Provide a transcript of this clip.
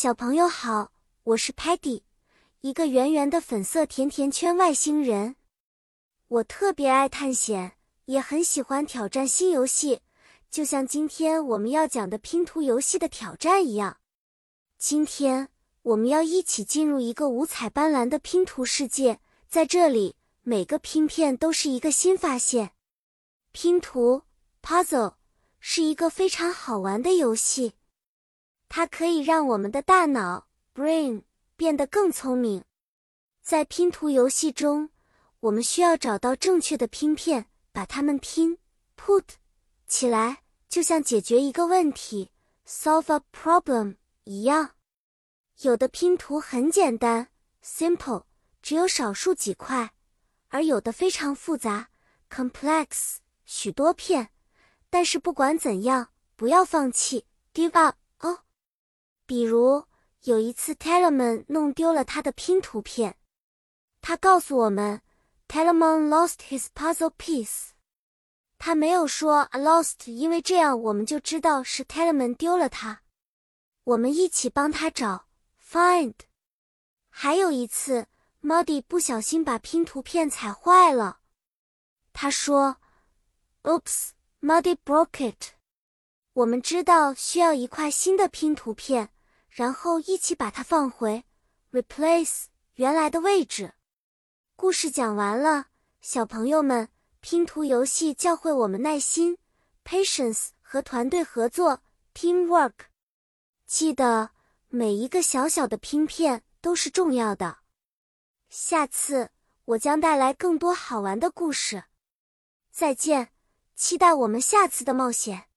小朋友好，我是 Patty，一个圆圆的粉色甜甜圈外星人。我特别爱探险，也很喜欢挑战新游戏，就像今天我们要讲的拼图游戏的挑战一样。今天我们要一起进入一个五彩斑斓的拼图世界，在这里，每个拼片都是一个新发现。拼图 （puzzle） 是一个非常好玩的游戏。它可以让我们的大脑 （brain） 变得更聪明。在拼图游戏中，我们需要找到正确的拼片，把它们拼 （put） 起来，就像解决一个问题 （solve a problem） 一样。有的拼图很简单 （simple），只有少数几块；而有的非常复杂 （complex），许多片。但是不管怎样，不要放弃 （give up）。比如有一次，Telemon 弄丢了他的拼图片。他告诉我们，Telemon lost his puzzle piece。他没有说 I lost，因为这样我们就知道是 Telemon 丢了它。我们一起帮他找 find。还有一次，Muddy 不小心把拼图片踩坏了。他说，Oops，Muddy broke it。我们知道需要一块新的拼图片。然后一起把它放回，replace 原来的位置。故事讲完了，小朋友们，拼图游戏教会我们耐心，patience 和团队合作，teamwork。记得每一个小小的拼片都是重要的。下次我将带来更多好玩的故事。再见，期待我们下次的冒险。